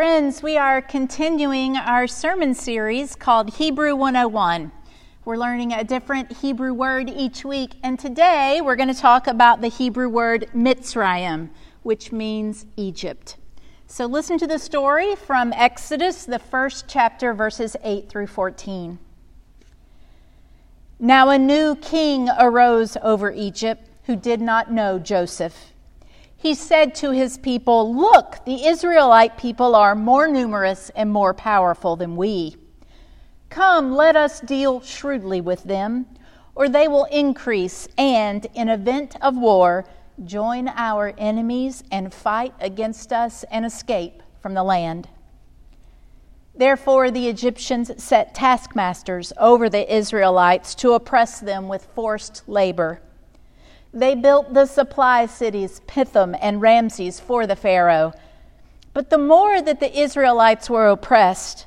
Friends, we are continuing our sermon series called Hebrew 101. We're learning a different Hebrew word each week, and today we're going to talk about the Hebrew word Mitzrayim, which means Egypt. So listen to the story from Exodus, the first chapter, verses 8 through 14. Now a new king arose over Egypt who did not know Joseph he said to his people, Look, the Israelite people are more numerous and more powerful than we. Come, let us deal shrewdly with them, or they will increase and, in event of war, join our enemies and fight against us and escape from the land. Therefore, the Egyptians set taskmasters over the Israelites to oppress them with forced labor. They built the supply cities, Pithom and Ramses, for the Pharaoh. But the more that the Israelites were oppressed,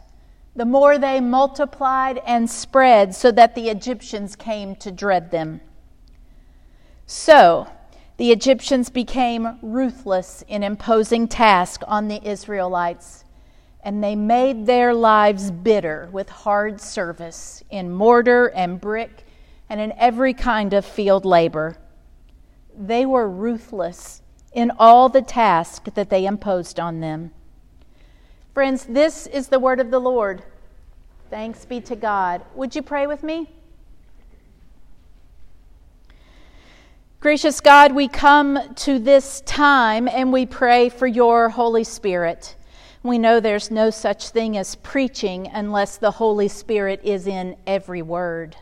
the more they multiplied and spread so that the Egyptians came to dread them. So, the Egyptians became ruthless in imposing tasks on the Israelites, and they made their lives bitter with hard service in mortar and brick and in every kind of field labor. They were ruthless in all the tasks that they imposed on them. Friends, this is the word of the Lord. Thanks be to God. Would you pray with me? Gracious God, we come to this time and we pray for your Holy Spirit. We know there's no such thing as preaching unless the Holy Spirit is in every word.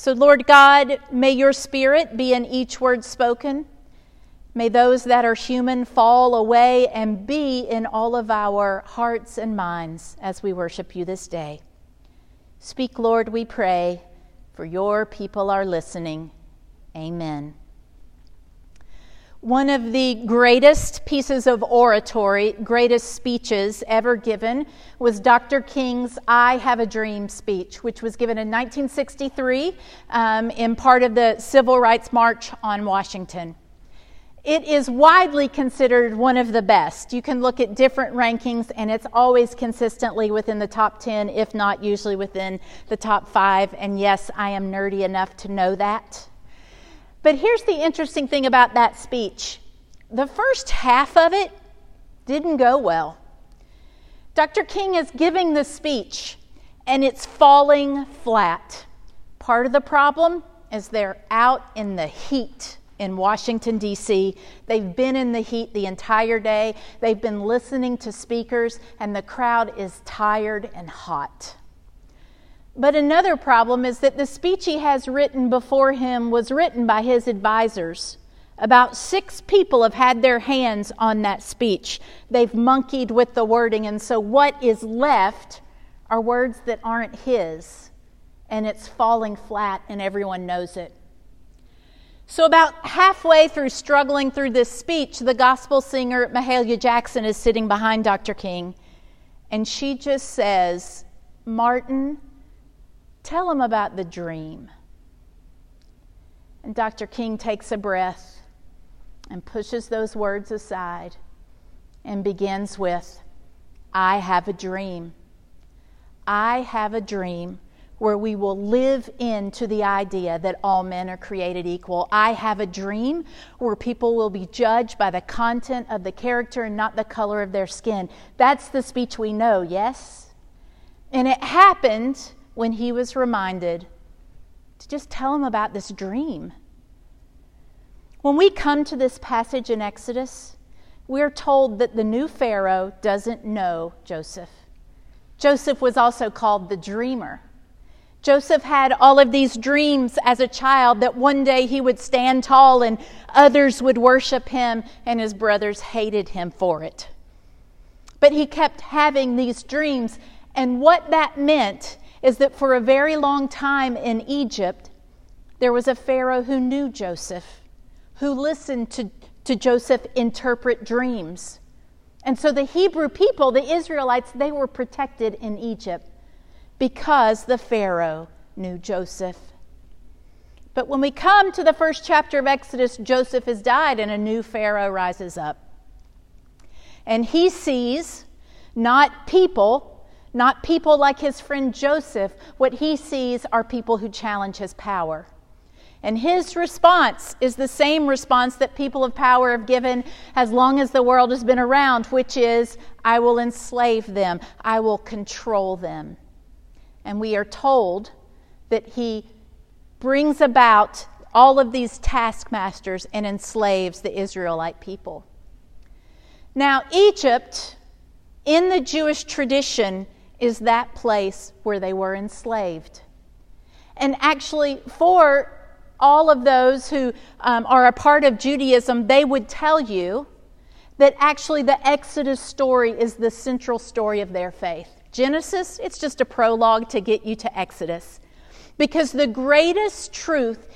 So, Lord God, may your spirit be in each word spoken. May those that are human fall away and be in all of our hearts and minds as we worship you this day. Speak, Lord, we pray, for your people are listening. Amen. One of the greatest pieces of oratory, greatest speeches ever given was Dr. King's I Have a Dream speech, which was given in 1963 um, in part of the Civil Rights March on Washington. It is widely considered one of the best. You can look at different rankings, and it's always consistently within the top 10, if not usually within the top five. And yes, I am nerdy enough to know that. But here's the interesting thing about that speech the first half of it didn't go well. Dr. King is giving the speech, and it's falling flat. Part of the problem is they're out in the heat in Washington, D.C. They've been in the heat the entire day. They've been listening to speakers, and the crowd is tired and hot. But another problem is that the speech he has written before him was written by his advisors. About six people have had their hands on that speech. They've monkeyed with the wording, and so what is left are words that aren't his, and it's falling flat, and everyone knows it. So, about halfway through struggling through this speech, the gospel singer Mahalia Jackson is sitting behind Dr. King, and she just says, Martin, Tell him about the dream. And Dr. King takes a breath and pushes those words aside and begins with, I have a dream. I have a dream where we will live into the idea that all men are created equal. I have a dream where people will be judged by the content of the character and not the color of their skin. That's the speech we know, yes? And it happened when he was reminded to just tell him about this dream. When we come to this passage in Exodus, we're told that the new Pharaoh doesn't know Joseph. Joseph was also called the dreamer. Joseph had all of these dreams as a child that one day he would stand tall and others would worship him, and his brothers hated him for it. But he kept having these dreams, and what that meant is that for a very long time in Egypt, there was a Pharaoh who knew Joseph, who listened to, to Joseph interpret dreams. And so the Hebrew people, the Israelites, they were protected in Egypt because the Pharaoh knew Joseph. But when we come to the first chapter of Exodus, Joseph has died and a new Pharaoh rises up. And he sees Not people, not people like his friend Joseph. What he sees are people who challenge his power. And his response is the same response that people of power have given as long as the world has been around, which is, I will enslave them, I will control them. And we are told that he brings about all of these taskmasters and enslaves the Israelite people. Now, Egypt, in the Jewish tradition, is that place where they were enslaved. And actually, for all of those who um, are a part of Judaism, they would tell you that actually the Exodus story is the central story of their faith. Genesis, it's just a prologue to get you to Exodus. Because the greatest truth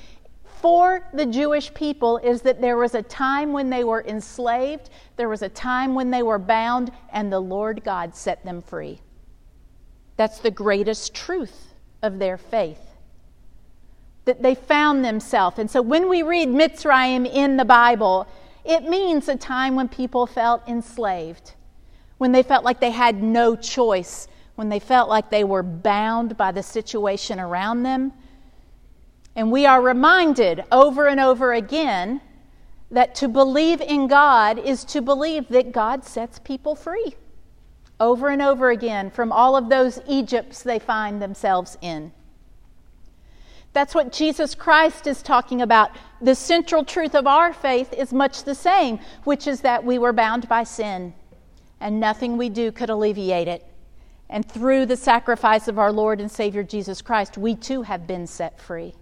for the Jewish people is that there was a time when they were enslaved, there was a time when they were bound, and the Lord God set them free. That's the greatest truth of their faith that they found themselves. And so when we read Mitzrayim in the Bible, it means a time when people felt enslaved, when they felt like they had no choice, when they felt like they were bound by the situation around them. And we are reminded over and over again that to believe in God is to believe that God sets people free. Over and over again from all of those Egypts they find themselves in. That's what Jesus Christ is talking about. The central truth of our faith is much the same, which is that we were bound by sin, and nothing we do could alleviate it. And through the sacrifice of our Lord and Savior Jesus Christ, we too have been set free.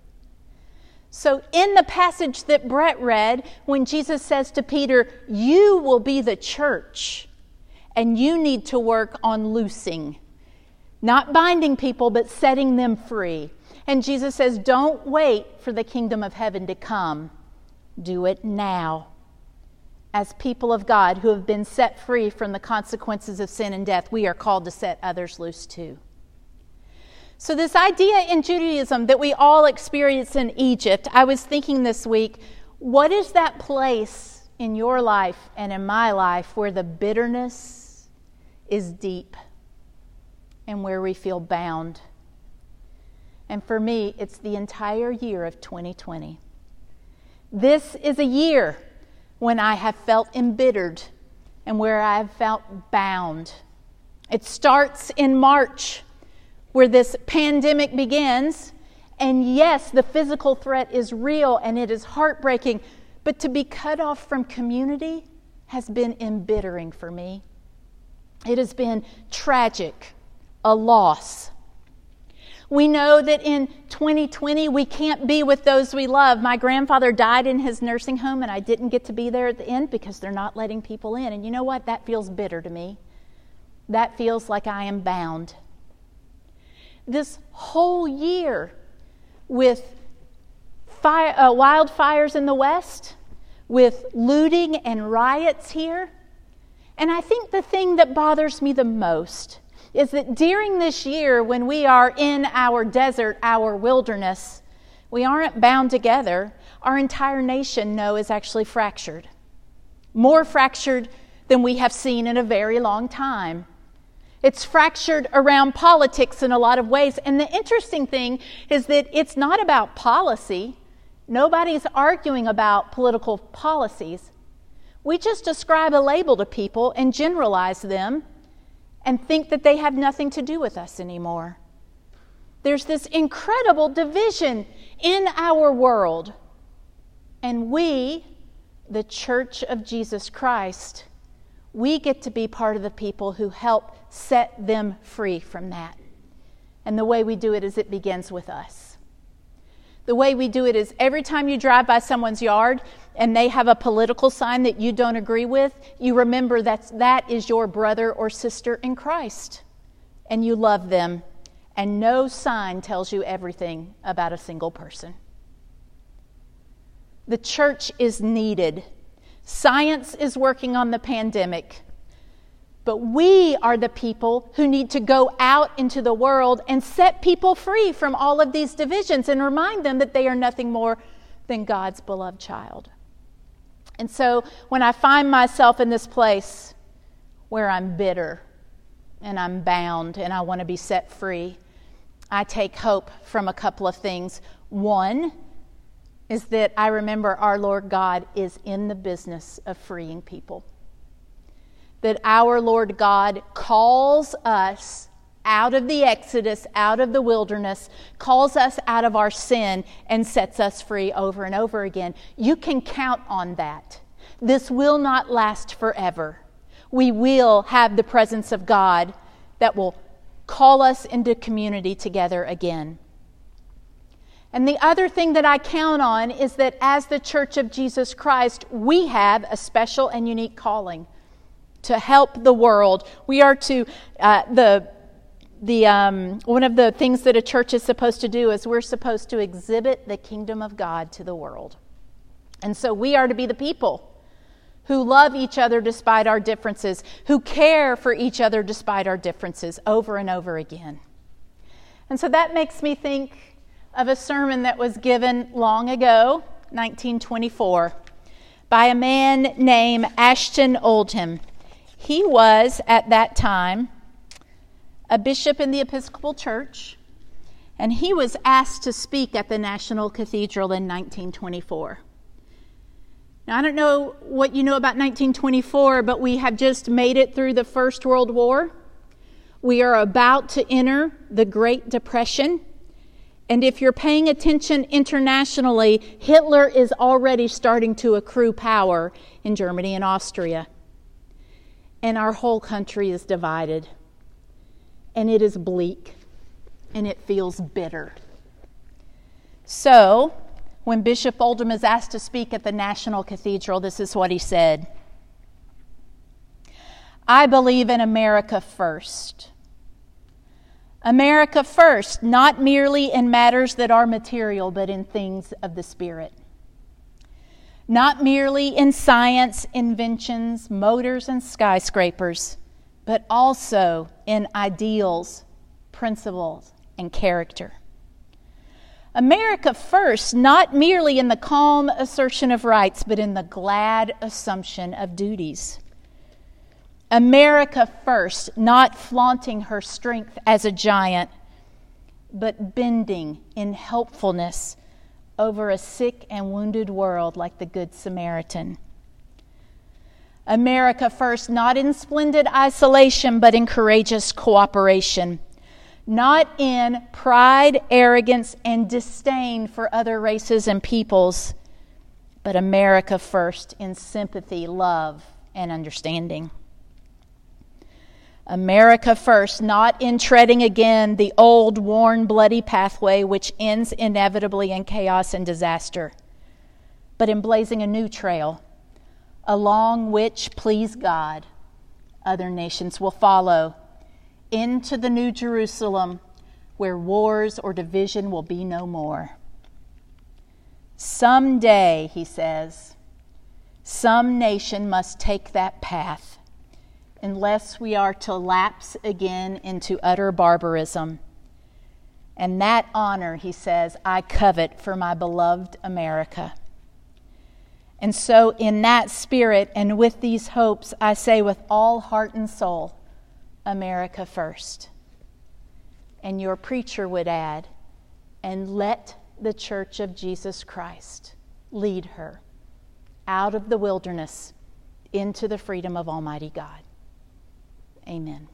So, in the passage that Brett read, when Jesus says to Peter, You will be the church, and you need to work on loosing, not binding people, but setting them free. And Jesus says, Don't wait for the kingdom of heaven to come. Do it now. As people of God who have been set free from the consequences of sin and death, we are called to set others loose too. So, this idea in Judaism that we all experience in Egypt, I was thinking this week, what is that place in your life and in my life where the bitterness is deep and where we feel bound? And for me, it's the entire year of 2020. This is a year when I have felt embittered and where I have felt bound. It starts in March, where this pandemic begins. And yes, the physical threat is real and it is heartbreaking, but to be cut off from community has been embittering for me. It has been tragic, a loss. We know that in 2020 we can't be with those we love. My grandfather died in his nursing home, and I didn't get to be there at the end because they're not letting people in. And you know what? That feels bitter to me. That feels like I am bound. This whole year with fire, uh, wildfires in the West, with looting and riots here. And I think the thing that bothers me the most is that during this year, when we are in our desert, our wilderness, we aren't bound together. Our entire nation, no, is actually fractured. More fractured than we have seen in a very long time. It's fractured around politics in a lot of ways. And the interesting thing is that it's not about policy. Nobody's arguing about political policies. We just ascribe a label to people and generalize them and think that they have nothing to do with us anymore. There's this incredible division in our world. And we, the Church of Jesus Christ, we get to be part of the people who help set them free from that. And the way we do it is it begins with us. The way we do it is every time you drive by someone's yard and they have a political sign that you don't agree with, you remember that that is your brother or sister in Christ. And you love them. And no sign tells you everything about a single person. The church is needed. Science is working on the pandemic. But we are the people who need to go out into the world and set people free from all of these divisions and remind them that they are nothing more than God's beloved child. And so when I find myself in this place where I'm bitter and I'm bound and I want to be set free, I take hope from a couple of things. One is that I remember our Lord God is in the business of freeing people. That our Lord God calls us out of the Exodus, out of the wilderness, calls us out of our sin, and sets us free over and over again. You can count on that. This will not last forever. We will have the presence of God that will call us into community together again. And the other thing that I count on is that as the Church of Jesus Christ, we have a special and unique calling to help the world. We are to, uh, the the, um, one of the things that a church is supposed to do is we're supposed to exhibit the kingdom of God to the world. And so we are to be the people who love each other despite our differences, who care for each other despite our differences over and over again. And so that makes me think of a sermon that was given long ago, 1924, by a man named Ashton Oldham. He was, at that time, a bishop in the Episcopal Church, and he was asked to speak at the National Cathedral in 1924. Now, I don't know what you know about 1924, but we have just made it through the First World War. We are about to enter the Great Depression. And if you're paying attention internationally, Hitler is already starting to accrue power in Germany and Austria. And our whole country is divided and it is bleak and it feels bitter. So, when Bishop Oldham is asked to speak at the National Cathedral, this is what he said I believe in America first. America first, not merely in matters that are material, but in things of the Spirit. Not merely in science, inventions, motors, and skyscrapers but also in ideals, principles, and character. America first, not merely in the calm assertion of rights, but in the glad assumption of duties. America first, not flaunting her strength as a giant, but bending in helpfulness over a sick and wounded world like the Good Samaritan. America first, not in splendid isolation, but in courageous cooperation. Not in pride, arrogance, and disdain for other races and peoples, but America first in sympathy, love, and understanding. America first, not in treading again the old, worn, bloody pathway which ends inevitably in chaos and disaster, but in blazing a new trail along which, please God, other nations will follow into the New Jerusalem where wars or division will be no more. Someday, he says, some nation must take that path unless we are to lapse again into utter barbarism. And that honor, he says, I covet for my beloved America. And so, in that spirit and with these hopes, I say with all heart and soul, America first. And your preacher would add, and let the church of Jesus Christ lead her out of the wilderness into the freedom of Almighty God. Amen.